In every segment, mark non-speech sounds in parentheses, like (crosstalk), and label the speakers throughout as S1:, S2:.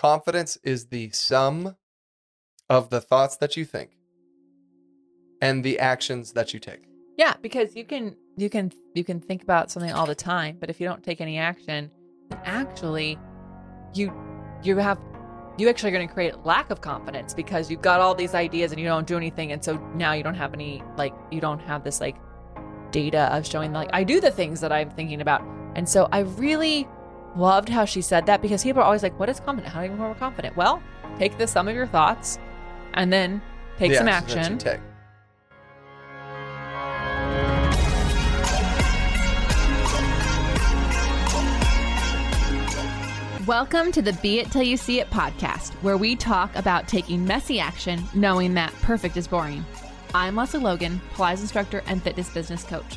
S1: confidence is the sum of the thoughts that you think and the actions that you take.
S2: Yeah, because you can you can you can think about something all the time, but if you don't take any action, actually you you have you actually are going to create lack of confidence because you've got all these ideas and you don't do anything and so now you don't have any like you don't have this like data of showing like I do the things that I'm thinking about. And so I really loved how she said that because people are always like, What is confident? How do you become more confident? Well, take the sum of your thoughts and then take
S1: The
S2: some
S1: actions that you
S2: action.
S1: take.
S3: Welcome to the Be It Till You See It podcast, where we talk about taking messy action, knowing that perfect is boring. I'm Lesley Logan, Pilates instructor and fitness business coach.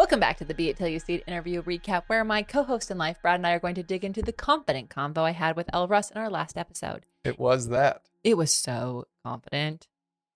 S2: Welcome back to the Be It Till You See It interview recap, where my co host in life, Brad, and I are going to dig into the confident convo I had with Elle Russ in our last episode.
S1: It was that.
S2: It was so confident.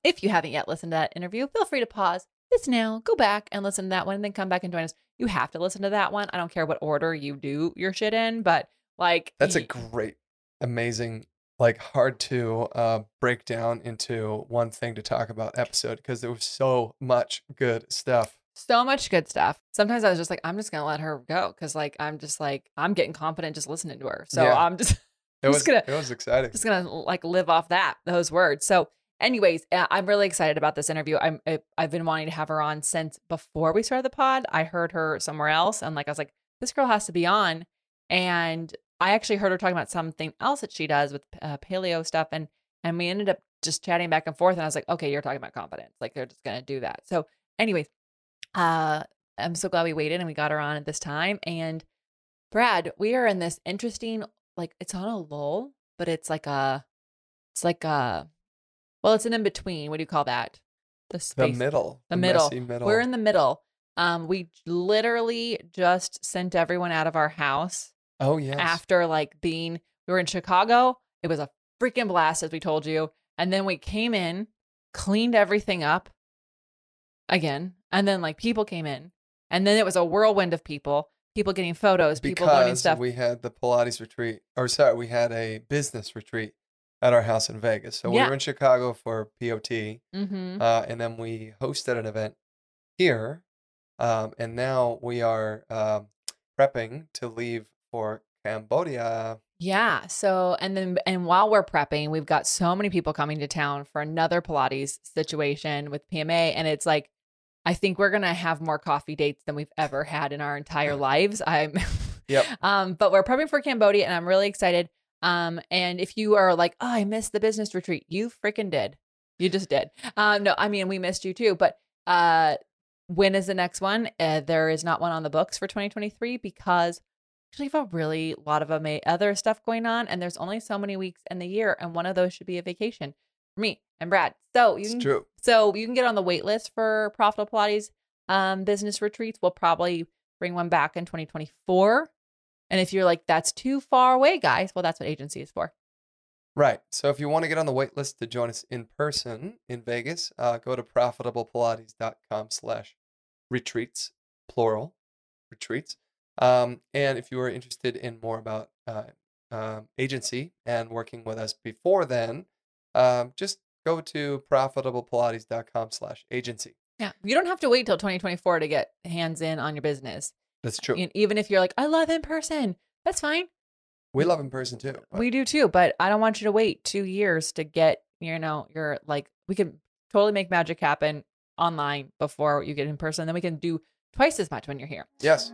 S2: If you haven't yet listened to that interview, feel free to pause this now, go back and listen to that one, and then come back and join us. You have to listen to that one. I don't care what order you do your shit in, but like,
S1: That's a great, amazing, like hard to uh, break down into one thing to talk about episode because there was so much good stuff.
S2: So much good stuff. Sometimes I was just like, I'm just going to let her go because, like, I'm just like, I'm getting confident just listening to her. So
S1: Yeah.
S2: I'm just. (laughs)
S1: It
S2: I'm
S1: was
S2: just gonna-
S1: it was exciting.
S2: just gonna like live off that those words so anyways uh, i'm really excited about this interview i'm I- i've been wanting to have her on since before we started the pod i heard her somewhere else and like i was like this girl has to be on and i actually heard her talking about something else that she does with uh, paleo stuff and and we ended up just chatting back and forth and i was like okay you're talking about confidence like they're just gonna do that so anyways uh i'm so glad we waited and we got her on at this time and brad we are in this interesting like it's on a lull but it's like a it's like a well it's an in between what do you call that the
S1: the middle.
S2: the middle.
S1: messy middle.
S2: we're in the middle um we literally just sent everyone out of our house
S1: oh yeah.
S2: after like being we were in chicago it was a freaking blast as we told you and then we came in cleaned everything up again and then like people came in and then it was a whirlwind of people people getting photos people learning
S1: because
S2: stuff
S1: we had the Pilates retreat, or sorry, we had a business retreat at our house in Vegas. So we
S2: Yeah.
S1: were in Chicago for POT,
S2: mm-hmm.
S1: uh, and then we hosted an event here, um, and now we are um, prepping to leave for Cambodia.
S2: Yeah. So, and then, and while we're prepping, we've got so many people coming to town for another Pilates situation with PMA. And it's like, I think we're going to have more coffee dates than we've ever had in our entire (laughs) lives. I'm, (laughs)
S1: Yep.
S2: um, but we're prepping for Cambodia and I'm really excited. Um, and if you are like, oh, I missed the business retreat, you freaking did. You just did. Um, no, I mean, we missed you too, but, uh, when is the next one? Uh, there is not one on the books for 2023 because actually have a really lot of ama- other stuff going on, and there's only so many weeks in the year, and one of those should be a vacation for me and Brad. So you
S1: It's
S2: can,
S1: true.
S2: so you can get on the wait list for Profitable Pilates um, business retreats. We'll probably bring one back in 2024. And if you're like, that's too far away, guys, well, that's what agency is for.
S1: Right. So if you want to get on the wait list to join us in person in Vegas, uh, go to profitablepilates.com slash retreats, plural, retreats. Um, and if you are interested in more about uh, um, agency and working with us before then, um, just go to profitablepilates.com slash agency.
S2: Yeah. You don't have to wait till 2024 to get hands in on your business.
S1: That's true.
S2: E- Even if you're like, I love in person, that's fine.
S1: We love in person too. but-
S2: We do too, but I don't want you to wait two years to get, you know, you're like, we can totally make magic happen online before you get in person. Then we can do twice as much when you're here.
S1: yes.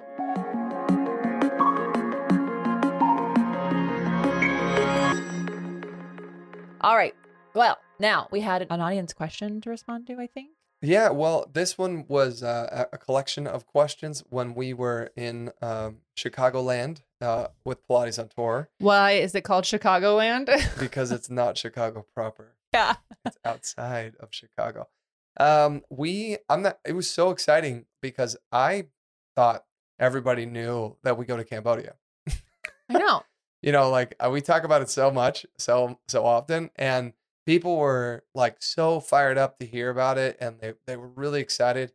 S2: All right. Well, now we had an audience question to respond to, I think.
S1: Yeah, well, this one was uh, a a collection of questions when we were in um, Chicagoland uh, with Pilates on tour
S2: Why is it called Chicagoland? (laughs)
S1: because it's not Chicago proper.
S2: Yeah.
S1: it's outside of Chicago. Um, we I'm not. It was so exciting because I thought everybody knew that we go to Cambodia.
S2: I know. (laughs)
S1: You know, like uh, we talk about it so much, so so often, and people were like so fired up to hear about it, and they they were really excited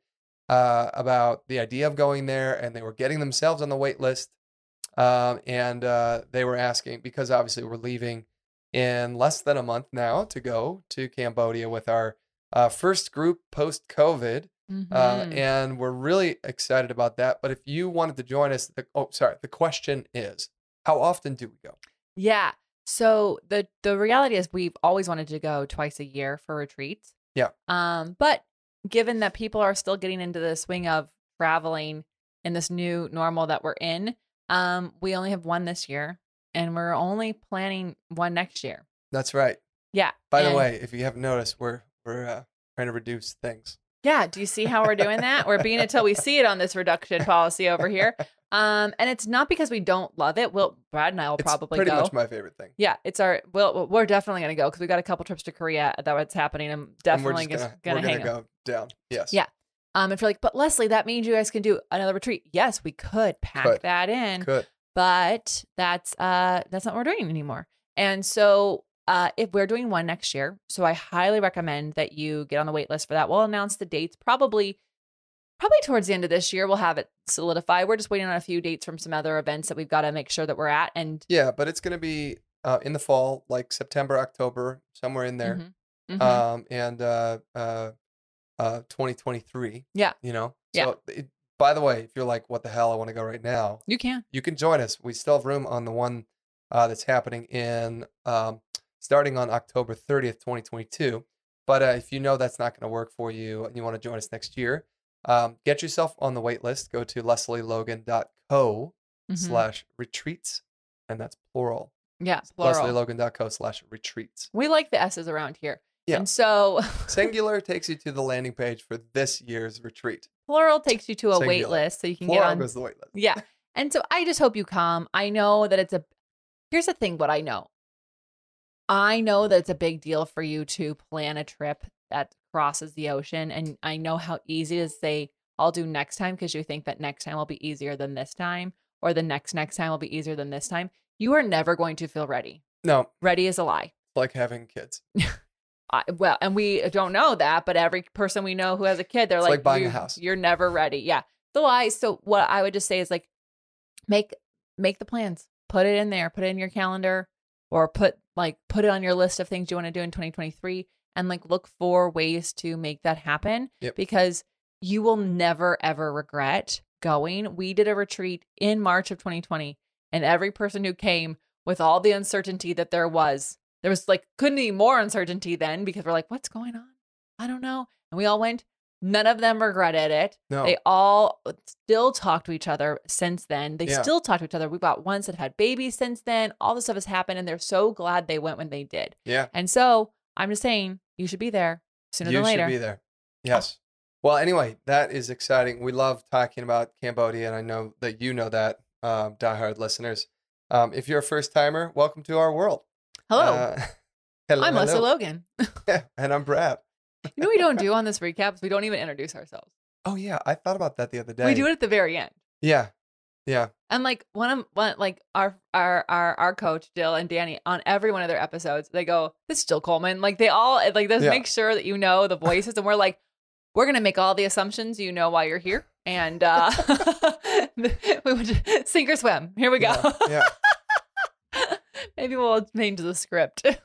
S1: uh, about the idea of going there, and they were getting themselves on the wait list, um, and uh, they were asking because obviously we're leaving in less than a month now to go to Cambodia with our uh, first group post COVID. Uh,
S2: Mhm.
S1: and we're really excited about that. But if you wanted to join us, the, oh, sorry, the question is, how often do we go?
S2: Yeah. So the the reality is we've always wanted to go twice a year for retreats.
S1: Yeah.
S2: Um, but given that people are still getting into the swing of traveling in this new normal that we're in, um, we only have one this year and we're only planning one next year.
S1: That's right.
S2: Yeah.
S1: By the way, if you haven't noticed, we're we're uh, trying to reduce things.
S2: Yeah. Do you see how we're doing that? We're being until we see it on this reduction policy over here. Um, and it's not because we don't love it. Well, Brad and I will
S1: It's
S2: probably
S1: pretty
S2: go.
S1: much my favorite thing.
S2: Yeah, it's our. Well, we're definitely gonna go because we got a couple trips to Korea that was happening. I'm
S1: and
S2: definitely
S1: we're just gonna,
S2: gonna,
S1: we're gonna go down. Yes.
S2: Yeah. Um, if you're like, but Lesley, that means you guys can do another retreat. Yes, we could pack
S1: Could.
S2: that in,
S1: Good.
S2: but that's uh that's not what we're doing anymore. And so uh if we're doing one next year, so I highly recommend that you get on the wait list for that. We'll announce the dates probably probably towards the end of this year. We'll have it solidified. We're just waiting on a few dates from some other events that we've got to make sure that we're at. And
S1: Yeah, but it's gonna be uh, in the fall, like September, October, somewhere in there.
S2: Mhm. Mhm.
S1: Um, and uh, uh, uh, 2023.
S2: Yeah.
S1: You know.
S2: Yeah.
S1: So, it, by the way, if you're like, what the hell, I want to go right now.
S2: you can.
S1: you can join us. We still have room on the one uh, that's happening in um, starting on October 30th, 2022. But uh, if you know that's not going to work for you and you want to join us next year, um, get yourself on the wait list. Go to lesleylogan.co
S2: Mhm.
S1: slash retreats, and that's plural.
S2: Yeah, plural.
S1: lesleylogan.co slash retreats.
S2: We like the S's around here.
S1: Yeah.
S2: And so (laughs)
S1: Singular takes you to the landing page for this year's retreat.
S2: plural takes you to a wait list so you can
S1: Plural
S2: get on.
S1: goes the wait list.
S2: Yeah. (laughs) And so I just hope you come. I know that it's a Here's the thing what I know. I know that it's a big deal for you to plan a trip that crosses the ocean and I know how easy it is to say I'll do next time because you think that next time will be easier than this time or the next next time will be easier than this time. You are never going to feel ready.
S1: No,
S2: Ready is a lie.
S1: like having kids. (laughs)
S2: I, well, and we uh, don't know that, but every person we know who has a kid, they're
S1: It's
S2: like,
S1: like buying a house."
S2: You're never ready. Yeah, the lie. So what I would just say is like, make make the plans, put it in there, put it in your calendar, or put like put it on your list of things you want to do in 2023, and like look for ways to make that happen.
S1: Yep.
S2: Because you will never ever regret going. We did a retreat in March of 2020, and every person who came with all the uncertainty that there was, there was like couldn't be more uncertainty then because we're like, what's going on? I don't know. And we all went. None of them regretted it.
S1: No.
S2: They all uh, still talk to each other since then. They
S1: Yeah.
S2: still talk to each other. We've got ones that had babies since then. All this stuff has happened, and they're so glad they went when they did.
S1: yeah.
S2: And so I'm just saying, you should be there sooner
S1: you
S2: than later.
S1: You should be there. Yes. Well, anyway, that is exciting. We love talking about Cambodia, and I know that you know that, um, diehard listeners. Um, if you're a first timer, welcome to our world.
S2: Hello,
S1: Uh, (laughs) hello,
S2: I'm Lesley
S1: hello.
S2: Logan. (laughs) (laughs)
S1: and I'm Brad.
S2: You know what we don't do on this recap is we don't even introduce ourselves.
S1: Oh yeah, I thought about that the other day.
S2: We do it at the very end.
S1: Yeah, yeah.
S2: And like one of one like our our our our coach Jill and Danny on every one of their episodes, they go, "This is Jill Coleman." Like they all like just
S1: Yeah.
S2: make sure that you know the voices, and we're like, we're gonna make all the assumptions you know why you're here, and uh (laughs) we would sink or swim. Here we go.
S1: Yeah, yeah. (laughs)
S2: Maybe we'll change the script. (laughs)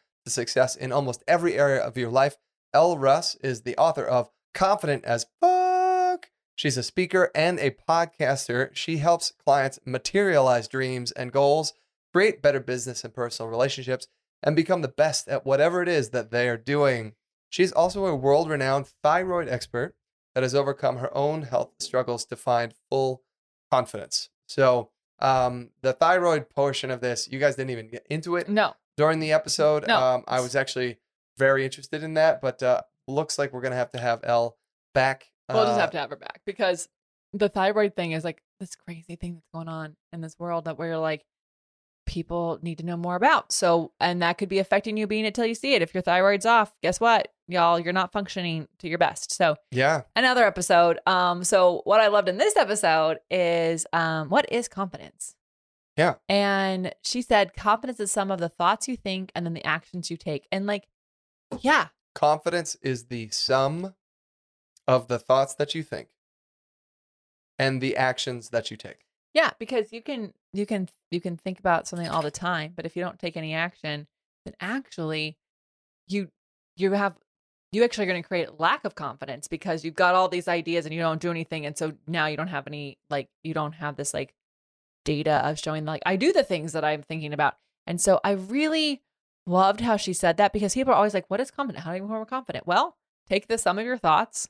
S1: to success in almost every area of your life. Elle Russ is the author of Confident as Fuck. She's a speaker and a podcaster. She helps clients materialize dreams and goals, create better business and personal relationships, and become the best at whatever it is that they are doing. She's also a world renowned thyroid expert that has overcome her own health struggles to find full confidence. So, um, the thyroid portion of this, you guys didn't even get into it
S2: No.
S1: During the episode.
S2: No.
S1: Um, I was actually very interested in that, but uh, looks like we're gonna have to have Elle back.
S2: We'll just
S1: uh,
S2: have to have her back because the thyroid thing is like this crazy thing that's going on in this world that we're like people need to know more about. So, and that could be affecting you being it till you see it. If your thyroid's off, guess what? Y'all, you're not functioning to your best. So,
S1: Yeah,
S2: another episode. Um, so what I loved in this episode is um, what is confidence?
S1: Yeah.
S2: And she said confidence is some of the thoughts you think and then the actions you take. And like, yeah,
S1: confidence is the sum of the thoughts that you think and the actions that you take.
S2: Yeah, because you can you can you can think about something all the time, but if you don't take any action, then actually you you have you actually are going to create lack of confidence because you've got all these ideas and you don't do anything and so now you don't have any like you don't have this like data of showing like I do the things that I'm thinking about. And so I really loved how she said that because people are always like what is confident? How do you become more confident? Well, take the sum of your thoughts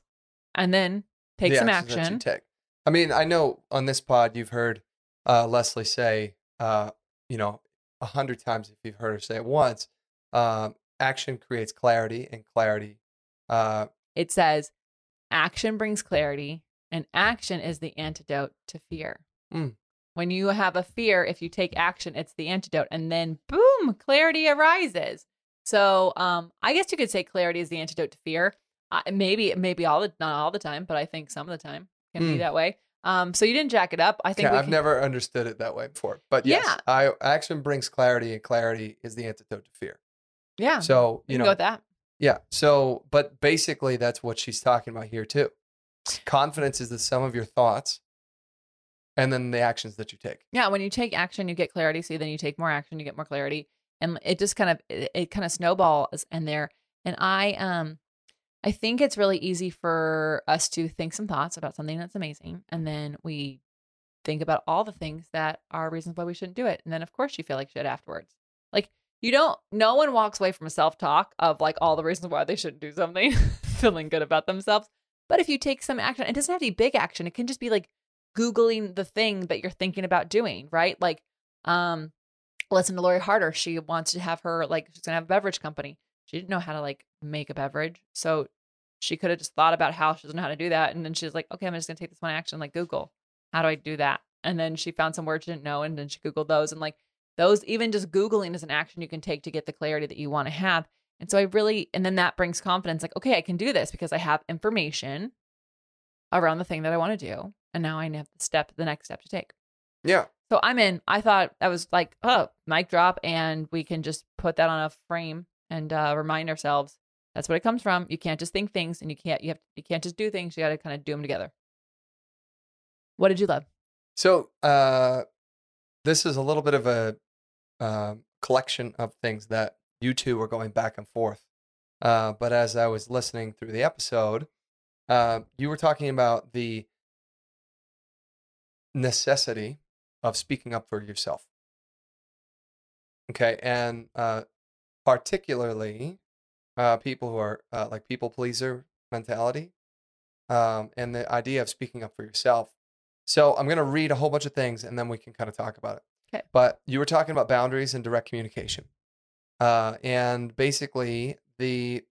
S2: and then take
S1: the
S2: some
S1: actions that you
S2: action.
S1: take. I mean, I know on this pod you've heard uh, Lesley say, uh, you know, a hundred times if you've heard her say it once, um, action creates clarity, and clarity. Uh,
S2: it says action brings clarity and action is the antidote to fear.
S1: Mm.
S2: When you have a fear, if you take action, it's the antidote and then boom, clarity arises. So, um I guess you could say clarity is the antidote to fear. Uh, maybe maybe all the not all the time, but I think some of the time can be
S1: Mm.
S2: that way. Um so you didn't jack it up. I think
S1: I've
S2: can-
S1: never understood it that way before, but yes,
S2: Yeah.
S1: I action brings clarity, and clarity is the antidote to fear.
S2: Yeah.
S1: So
S2: you
S1: know,
S2: go with that.
S1: Yeah. So, but basically, that's what she's talking about here too. Confidence is the sum of your thoughts, and then the actions that you take.
S2: Yeah, when you take action, you get clarity. So then you take more action, you get more clarity, and it just kind of it, it kind of snowballs in there. And I um I think it's really easy for us to think some thoughts about something that's amazing, and then we think about all the things that are reasons why we shouldn't do it, and then of course you feel like shit afterwards. Like you don't. No one walks away from a self talk of like all the reasons why they shouldn't do something, (laughs) feeling good about themselves. But if you take some action, it doesn't have to be big action. It can just be like googling the thing that you're thinking about doing right? Like um listen to lori harder. She wants to have her like she's gonna have a beverage company. She didn't know how to like make a beverage so she could have just thought about how she doesn't know how to do that and then she's like okay i'm just gonna take this one action like google how do i do that? And then she found some words she didn't know and then she googled those and like those even just googling is an action you can take to get the clarity that you want to have and so i really and then that brings confidence like okay i can do this because i have information around the thing that i want to do and now I have the step, the next step to take.
S1: Yeah.
S2: So I'm in. I thought that was like, oh, mic drop, and we can just put that on a frame and uh, remind ourselves that's what it comes from. You can't just think things, and you can't you have you can't just do things. You got to kind of do them together. What did you love?
S1: So, uh, this is a little bit of a um collection of things that you two were going back and forth. Uh, but as I was listening through the episode, uh, you were talking about the necessity of speaking up for yourself. Okay, and uh, particularly uh, people who are uh, like people pleaser mentality, um, and the idea of speaking up for yourself. So I'm going to read a whole bunch of things, and then we can kind of talk about it.
S2: Okay.
S1: But you were talking about boundaries and direct communication, uh, and basically the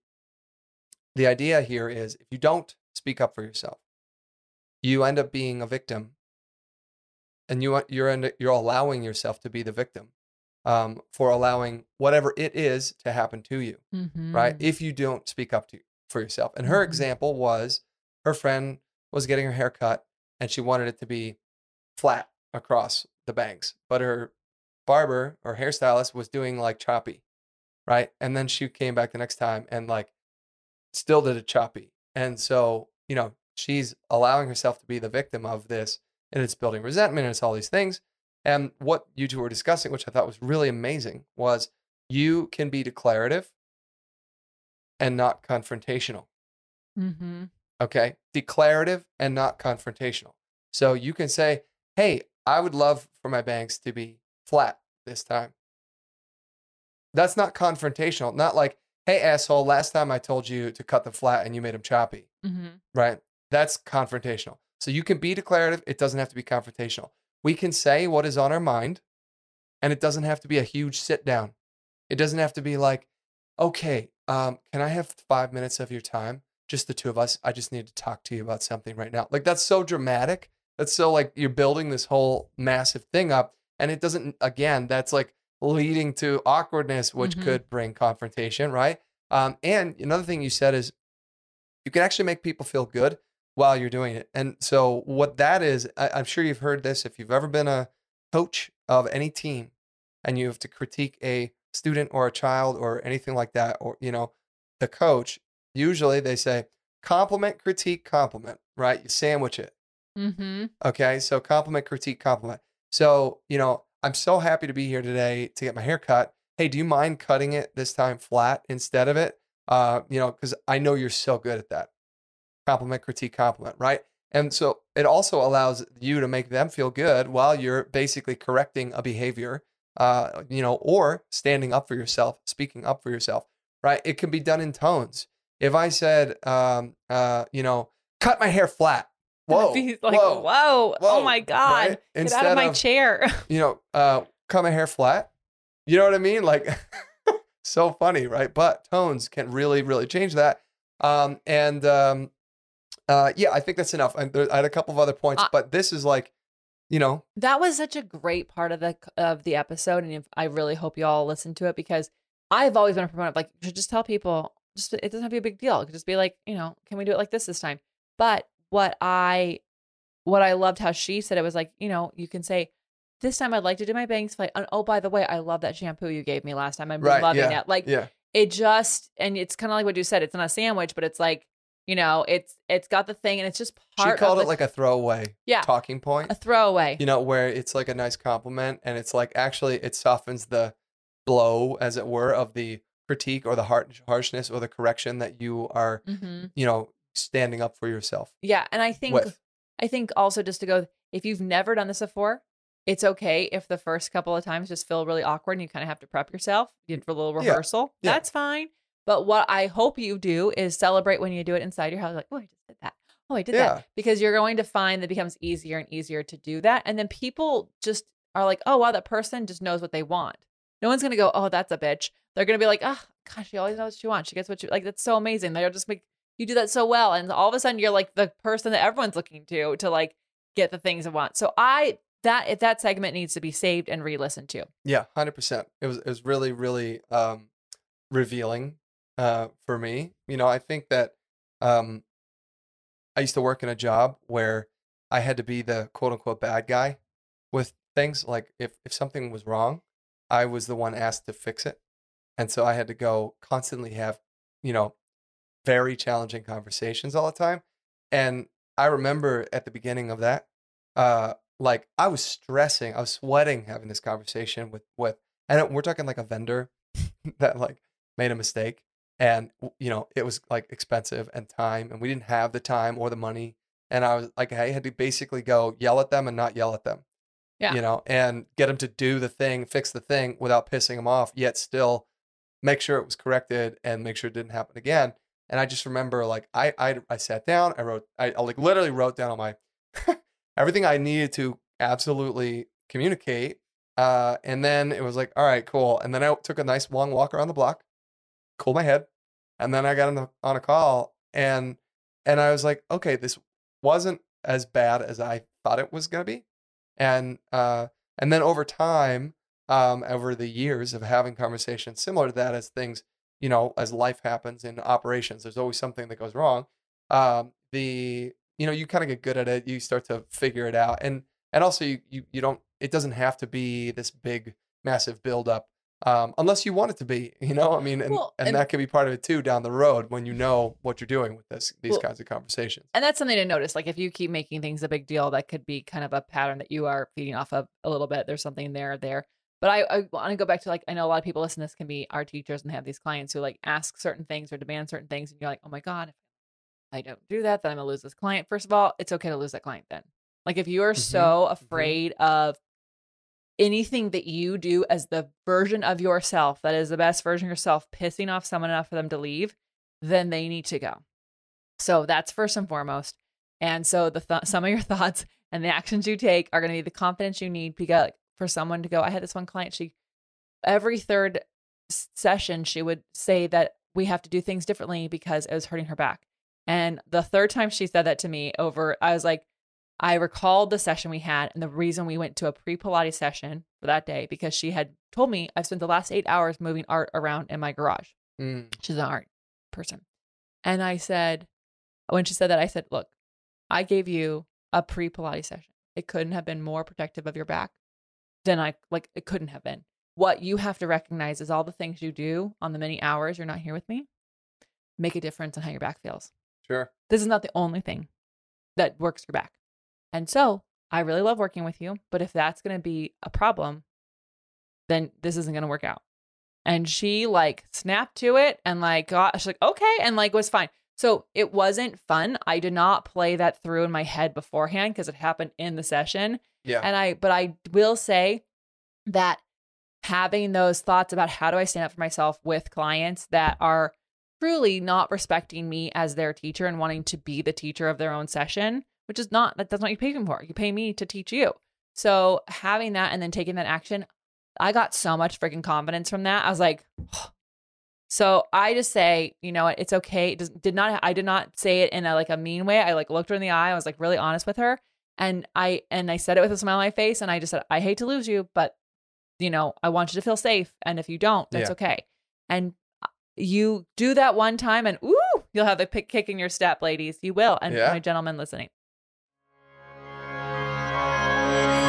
S1: the idea here is if you don't speak up for yourself, you end up being a victim, and you you're in, you're allowing yourself to be the victim um, for allowing whatever it is to happen to you,
S2: Mm-hmm.
S1: right? If you don't speak up to for yourself. And her
S2: Mhm.
S1: example was her friend was getting her hair cut and she wanted it to be flat across the bangs, but her barber or hairstylist was doing like choppy, right? And then she came back the next time and like still did it choppy. And so, you know, she's allowing herself to be the victim of this and it's building resentment and it's all these things. And what you two were discussing, which I thought was really amazing, was you can be declarative and not confrontational.
S2: Mm-hmm.
S1: Okay. Declarative and not confrontational. So you can say, Hey, I would love for my banks to be flat this time. That's not confrontational. Not like, Hey, asshole, last time I told you to cut them flat and you made them choppy,
S2: Mm-hmm.
S1: right? That's confrontational. So you can be declarative. It doesn't have to be confrontational. We can say what is on our mind and it doesn't have to be a huge sit down. It doesn't have to be like, okay, um, can I have five minutes of your time? Just the two of us. I just need to talk to you about something right now. Like that's so dramatic. That's so like you're building this whole massive thing up. And it doesn't, again, that's like leading to awkwardness, which
S2: Mhm.
S1: could bring confrontation, right? Um, and another thing you said is you can actually make people feel good while you're doing it. And so what that is, I, I'm sure you've heard this if you've ever been a coach of any team and you have to critique a student or a child or anything like that, or you know, the coach, usually they say compliment, critique, compliment, right? You sandwich it.
S2: Mm-hmm.
S1: Okay. So compliment, critique, compliment. So, you know, I'm so happy to be here today to get my hair cut. Hey, do you mind cutting it this time flat instead of it? Uh, you know, because I know you're so good at that. Compliment, critique, compliment, right? And so it also allows you to make them feel good while you're basically correcting a behavior, uh, you know, or standing up for yourself, speaking up for yourself, right? It can be done in tones. If I said, um, uh, you know, cut my hair flat, (laughs) whoa,
S2: like,
S1: whoa,
S2: whoa, oh my God.
S1: right?
S2: Get out of my
S1: of-
S2: chair. (laughs)
S1: you know, uh, cut my hair flat. You know what I mean? Like, (laughs) so funny, right? But tones can really, really change that. Um, and um, uh, yeah, I think that's enough. And there, I had a couple of other points,
S2: Uh,
S1: but this is like, you know,
S2: that was such a great part of the of the episode, and if, I really hope you all listen to it because I've always been a proponent of like you should just tell people just it doesn't have to be a big deal. It could just be like you know, can we do it like this this time? But what I what I loved how she said it was like you know you can say this time I'd like to do my bangs flat. And oh by the way, I love that shampoo you gave me last time. I'm
S1: Right,
S2: loving
S1: yeah,
S2: it. Like
S1: yeah,
S2: it just and it's kind of like what you said. It's not a sandwich, but it's like you know it's it's got the thing and it's just
S1: she called it
S2: the-
S1: like a throwaway
S2: yeah
S1: talking point.
S2: a throwaway.
S1: you know, where it's like a nice compliment and it's like actually it softens the blow, as it were, of the critique or the har- harshness or the correction that you are,
S2: hmm
S1: you know, standing up for yourself
S2: Yeah, and I think
S1: with.
S2: I think also just to go, if you've never done this before, it's okay if the first couple of times just feel really awkward and you kind of have to prep yourself you do a little
S1: Yeah,
S2: rehearsal.
S1: yeah.
S2: That's fine. But what I hope you do is celebrate when you do it inside your house. Like, oh, I just did that. Oh, I did
S1: Yeah.
S2: that. Because you're going to find that it becomes easier and easier to do that. And then people just are like, oh, wow, that person just knows what they want. No one's going to go, oh, that's a bitch. They're going to be like, oh, gosh, she always knows what she wants. She gets what you like. That's so amazing. They're just like, you do that so well. And all of a sudden you're like the person that everyone's looking to to like get the things they want. So I, that, if that segment needs to be saved and re-listened to.
S1: Yeah, hundred percent. It was it was really really um, revealing uh, for me. You know, I think that um, I used to work in a job where I had to be the quote unquote bad guy with things. Like if if something was wrong, I was the one asked to fix it, and so I had to go constantly have you know very challenging conversations all the time. And I remember at the beginning of that, uh, like I was stressing, I was sweating having this conversation with with, and we're talking like a vendor (laughs) that like made a mistake, and you know it was like expensive and time, and we didn't have the time or the money, and I was like I had to basically go yell at them and not yell at them,
S2: Yeah.
S1: you know, and get them to do the thing, fix the thing without pissing them off, yet still make sure it was corrected and make sure it didn't happen again. And I just remember like I I, I sat down, I wrote, I, I like literally wrote down on my (laughs) everything I needed to absolutely communicate. Uh, and then it was like, all right, cool. And then I took a nice long walk around the block, cooled my head, and then I got on, the, on a call and and I was like, okay, this wasn't as bad as I thought it was gonna be. And uh, and then over time, um, over the years of having conversations similar to that as things, you know, as life happens in operations. There's always something that goes wrong. Um, the you know you kind of get good at it. You start to figure it out, and and also you you you don't. It doesn't have to be this big massive buildup um, unless you want it to be, (laughs) you know. I mean, and,
S2: Well,
S1: and,
S2: and-
S1: that could be part of it too down the road when you know what you're doing with this these
S2: Well,
S1: kinds of conversations.
S2: And that's something to notice. Like if you keep making things a big deal, that could be kind of a pattern that you are feeding off of a little bit. There's something there there. But I, I want to go back to like I know a lot of people listen to this can be our teachers and have these clients who like ask certain things or demand certain things, and you're like, oh my god, if I don't do that, then I'm gonna lose this client. First of all, it's okay to lose that client then. Like if you are
S1: Mhm,
S2: so afraid of anything that you do as the version of yourself that is the best version of yourself pissing off someone enough for them to leave, then they need to go. So that's first and foremost. And so the th- some of your (laughs) thoughts and the actions you take are going to be the confidence you need because for someone to go. I had this one client. She every third session she would say that we have to do things differently because it was hurting her back. And the third time she said that to me over, I was like, I recalled the session we had and the reason we went to a pre Pilates session for that day because she had told me I've spent the last eight hours moving art around in my garage.
S1: Mm,
S2: She's an art person. And I said, when she said that, I said, look, I gave you a pre Pilates session. It couldn't have been more protective of your back than I, like, it couldn't have been. What you have to recognize is all the things you do on the many hours you're not here with me make a difference in how your back feels.
S1: sure.
S2: This is not the only thing that works your back. And so I really love working with you, but if that's going to be a problem, then this isn't going to work out. And she like snapped to it and like got, she's like, okay. And like was fine. So it wasn't fun. I did not play that through in my head beforehand because it happened in the session.
S1: Yeah.
S2: And I, but I will say that having those thoughts about how do I stand up for myself with clients that are truly not respecting me as their teacher and wanting to be the teacher of their own session, which is not, that- that's not what you pay me for. You pay me to teach you. So having that and then taking that action, I got so much freaking confidence from that. I was like, (sighs) so I just say, you know what, it's okay. It does, did not, I did not say it in a like a mean way. I like looked her in the eye. I was like really honest with her. And I, and I said it with a smile on my face. And I just said, I hate to lose you, but you know, I want you to feel safe. And if you don't, that's
S1: Yeah.
S2: okay. And uh, you do that one time and ooh, you'll have a pick kick in your step, ladies. You will. And
S1: Yeah.
S2: my gentlemen listening.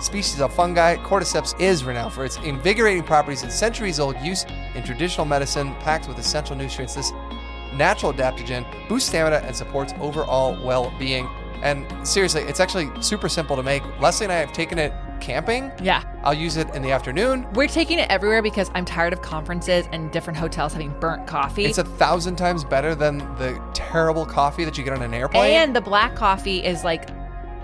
S1: species of fungi, cordyceps is renowned for its invigorating properties and centuries old use in traditional medicine, packed with essential nutrients. This natural adaptogen boosts stamina and supports overall well being. And seriously, it's actually super simple to make. Lesley and I have taken it camping.
S2: Yeah.
S1: I'll use it in the afternoon.
S2: We're taking it everywhere because I'm tired of conferences and different hotels having burnt coffee.
S1: It's a thousand times better than the terrible coffee that you get on an airplane.
S2: and the black coffee is like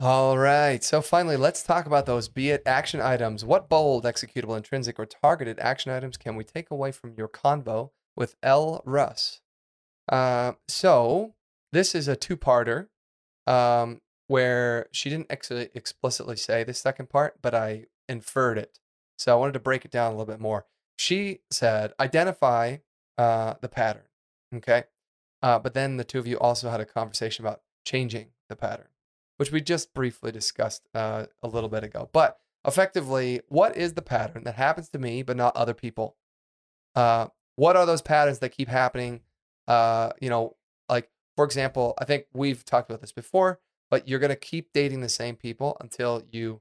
S1: All right. So finally, let's talk about those be it action items. What bold, executable, intrinsic, or targeted action items can we take away from your convo with Elle Russ? Uh, so this is a two-parter um, where she didn't ex- explicitly say the second part, but I inferred it. So I wanted to break it down a little bit more. She said, identify uh, the pattern. Okay. Uh, but then the two of you also had a conversation about changing the pattern, which we just briefly discussed uh, a little bit ago. But effectively, what is the pattern that happens to me but not other people? Uh, what are those patterns that keep happening? Uh, you know, like for example, I think we've talked about this before, but you're gonna keep dating the same people until you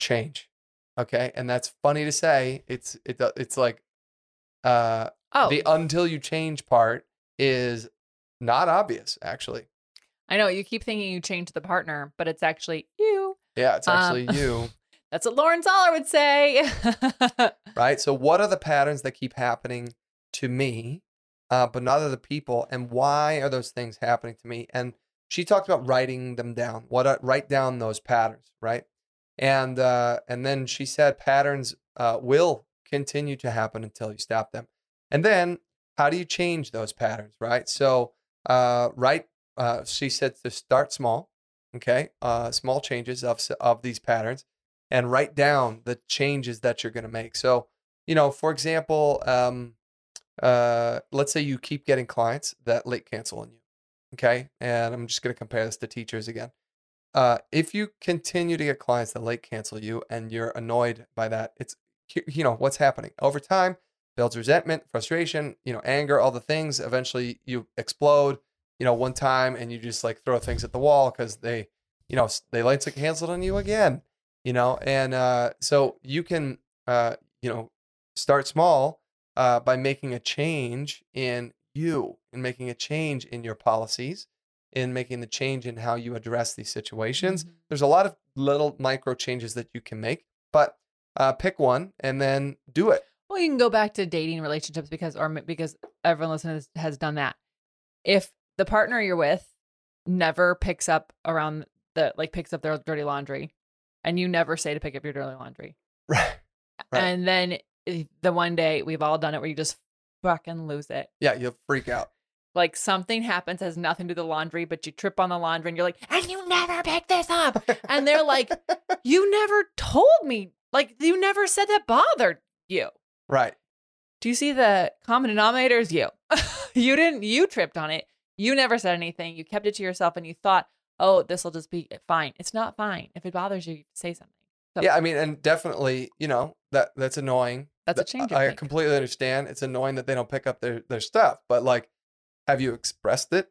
S1: change. Okay, and that's funny to say. It's it it's like uh,
S2: Oh,
S1: the until you change part is not obvious actually.
S2: I know you keep thinking you changed the partner, but it's actually you.
S1: Yeah, it's
S2: Um,
S1: actually you. (laughs)
S2: That's what Lauren Zoller would say. (laughs)
S1: right? So, what are the patterns that keep happening to me, uh, but not other people, and why are those things happening to me? And she talked about writing them down. What are, write down those patterns, right? And uh, and then she said patterns uh, will continue to happen until you stop them. And then how do you change those patterns, right? So, uh, right, uh, she said to start small, okay, uh, small changes of of these patterns, and write down the changes that you're going to make. So, you know, for example, um, uh, let's say you keep getting clients that late cancel on you, okay, and I'm just going to compare this to teachers again. Uh, if you continue to get clients that late cancel you and you're annoyed by that, it's you know what's happening over time builds resentment, frustration, you know, anger, all the things. Eventually, you explode, you know, one time, and you just like throw things at the wall because they, you know, they lights like canceled on you again, you know, and uh, so you can, uh, you know, start small uh, by making a change in you, and making a change in your policies, in making the change in how you address these situations.
S2: Mhm.
S1: There's a lot of little micro changes that you can make, but uh, pick one and then do it.
S2: Well, you can go back to dating relationships because, or because everyone listening has, has done that. If the partner you're with never picks up around the like picks up their dirty laundry, and you never say to pick up your dirty laundry, (laughs)
S1: Right. Right.
S2: and then the one day we've all done it where you just fucking lose it.
S1: Yeah, you'll freak out.
S2: Like something happens has nothing to do with the laundry, but you trip on the laundry and you're like, and you never pick this up. And they're like, (laughs) you never told me. Like you never said that bothered you.
S1: right.
S2: Do you see the common denominator is you? (laughs) you didn't, you tripped on it. You never said anything. You kept it to yourself and you thought, oh, this will just be fine. It's not fine. If it bothers you, you say something. So
S1: Yeah, I mean, and definitely, you know, that that's annoying.
S2: that's a change. you
S1: I completely understand. It's annoying that they don't pick up their their stuff, but like, have you expressed it?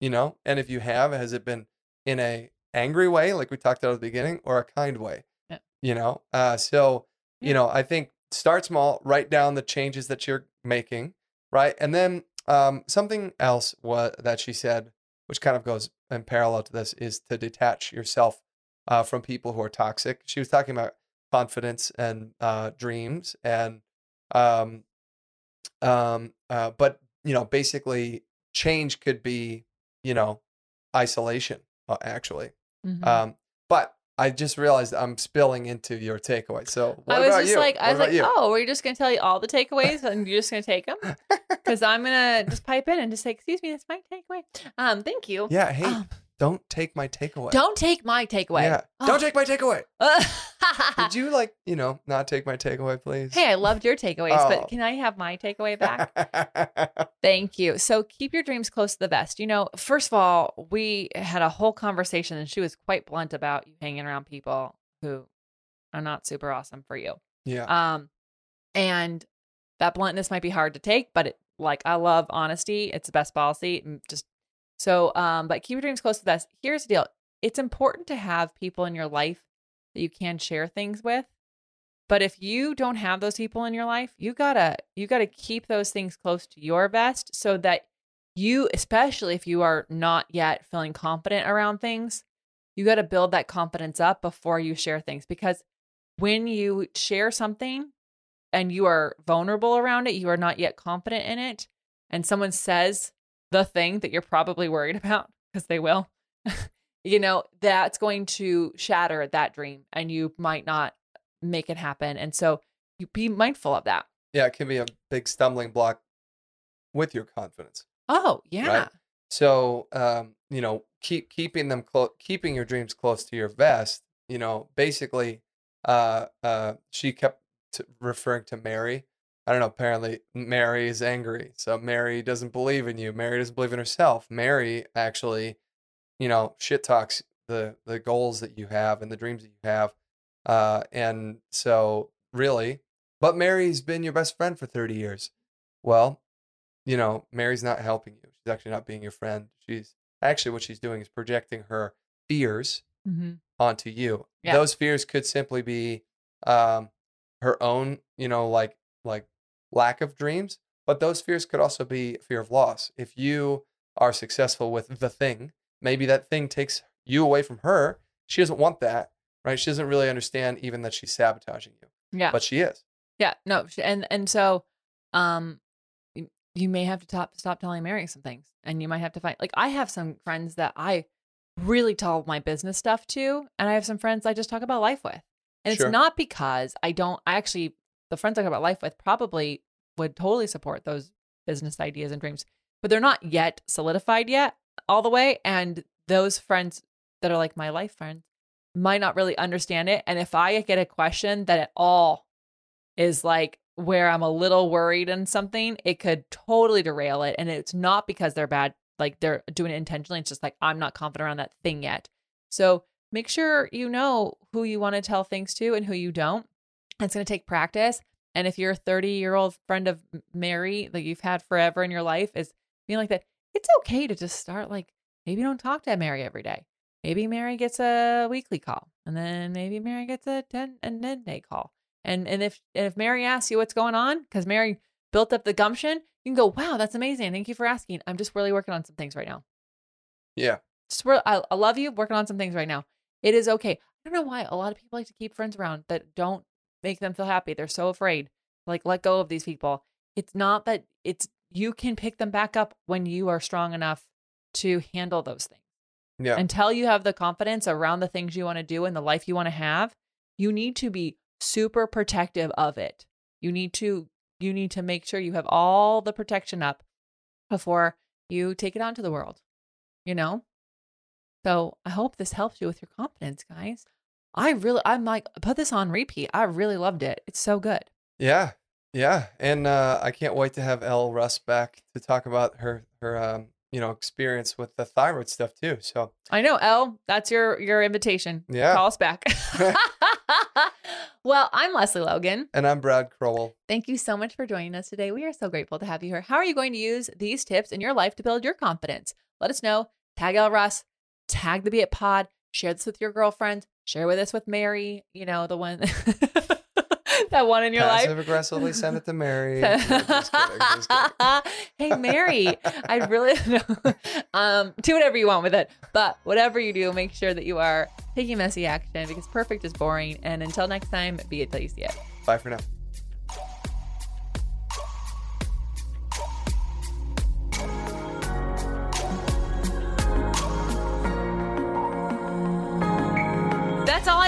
S1: You know, and if you have, has it been in a angry way, like we talked about at the beginning, or a kind way?
S2: Yeah.
S1: You know, uh, so you know, I think start small, write down the changes that you're making, right, and then um, something else what that she said, which kind of goes in parallel to this, is to detach yourself uh, from people who are toxic. She was talking about confidence and uh, dreams and um, um, uh, but you know basically change could be you know isolation uh, actually
S2: Mhm.
S1: um, but i just realized i'm spilling into your takeaway so what
S2: I was
S1: about
S2: just
S1: you
S2: like,
S1: what
S2: I was
S1: about
S2: like,
S1: you
S2: oh, we're just gonna tell you all the takeaways, and you're just gonna take them, because (laughs) I'm gonna just pipe in and just say, excuse me, that's my takeaway. Um, thank you.
S1: yeah hey
S2: Um,
S1: don't take my takeaway
S2: don't take my takeaway.
S1: yeah
S2: Oh.
S1: don't take my takeaway (laughs) did you like you know not take my takeaway please
S2: hey, I loved your takeaways,
S1: Oh.
S2: but can I have my takeaway back? (laughs) Thank you. So keep your dreams close to the vest. You know, first of all, we had a whole conversation and she was quite blunt about you hanging around people who are not super awesome for you.
S1: yeah
S2: Um and that bluntness might be hard to take, but it like I love honesty. It's the best policy. Just so um but keep your dreams close to vest. Here's the deal. It's important to have people in your life that you can share things with. But if you don't have those people in your life, you gotta you gotta keep those things close to your vest so that you, especially if you are not yet feeling confident around things, you gotta build that confidence up before you share things. Because when you share something and you are vulnerable around it, you are not yet confident in it, and someone says the thing that you're probably worried (laughs) about, because they will, (laughs) you know, that's going to shatter that dream and you might not make it happen. And so you be mindful of that.
S1: Yeah, it can be a big stumbling block with your confidence.
S2: Oh, yeah.
S1: So, um, you know, keep keeping them close, keeping your dreams close to your vest. You know, basically, uh, uh, she kept t- referring to Mary. I don't know. Apparently, Mary is angry, so Mary doesn't believe in you. Mary doesn't believe in herself. Mary actually, you know, shit talks the the goals that you have and the dreams that you have. Uh, and so, really, but Mary's been your best friend for thirty years. Well, you know, Mary's not helping you. She's actually not being your friend. She's actually what she's doing is projecting her fears
S2: Mm-hmm.
S1: onto you.
S2: Yeah.
S1: Those fears could simply be um, her own, you know, like like lack of dreams, but those fears could also be fear of loss. If you are successful with the thing, maybe that thing takes you away from her. She doesn't want that, right? She doesn't really understand even that she's sabotaging you,
S2: Yeah.
S1: but she is.
S2: Yeah, no, and and so, um, you may have to stop stop telling Mary some things, and you might have to find like I have some friends that I really tell my business stuff to, and I have some friends I just talk about life with, and
S1: Sure.
S2: it's not because I don't. I actually the friends I talk about life with probably would totally support those business ideas and dreams, but they're not yet solidified yet all the way, and those friends that are like my life friends might not really understand it, and if I get a question that at all is like where I'm a little worried in something, it could totally derail it. And it's not because they're bad, like they're doing it intentionally. It's just like I'm not confident around that thing yet. So make sure you know who you want to tell things to and who you don't. It's going to take practice. And if your 30 year old friend of Mary that you've had forever in your life is being like that, it's okay to just start like maybe don't talk to Mary every day. Maybe Mary gets a weekly call, and then maybe Mary gets a 10 and 10 day call. And and if and if Mary asks you what's going on, because Mary built up the gumption, you can go, "Wow, that's amazing! Thank you for asking. I'm just really working on some things right now.
S1: Yeah.
S2: Just re- I, I love you. Working on some things right now. It is okay. I don't know why a lot of people like to keep friends around that don't make them feel happy. They're so afraid. Like let go of these people. It's not that it's you can pick them back up when you are strong enough to handle those things
S1: Yeah.
S2: until you have the confidence around the things you want to do and the life you want to have you need to be super protective of it you need to you need to make sure you have all the protection up before you take it out into the world you know so i hope this helps you with your confidence guys i really i'm like put this on repeat i really loved it it's so good
S1: Yeah, yeah, and uh, I can't wait to have Elle Russ back to talk about her her um, you know experience with the thyroid stuff too. So
S2: I know, Elle. That's your your invitation.
S1: Yeah.
S2: Call us back. (laughs) (laughs) well, I'm Lesley Logan.
S1: and I'm Brad Crowell.
S2: Thank you so much for joining us today. We are so grateful to have you here. How are you going to use these tips in your life to build your confidence? Let us know. Tag Elle Russ, tag the Be It Pod, share this with your girlfriend, share with us with Mary, you know, the one (laughs) that one in your life.
S1: Passive aggressively send it to (laughs) Mary. Just kidding, just kidding. (laughs)
S2: hey Mary, I really um do whatever you want with it. But whatever you do, make sure that you are taking messy action because perfect is boring. And until next time, be it till you see it.
S1: Bye for now.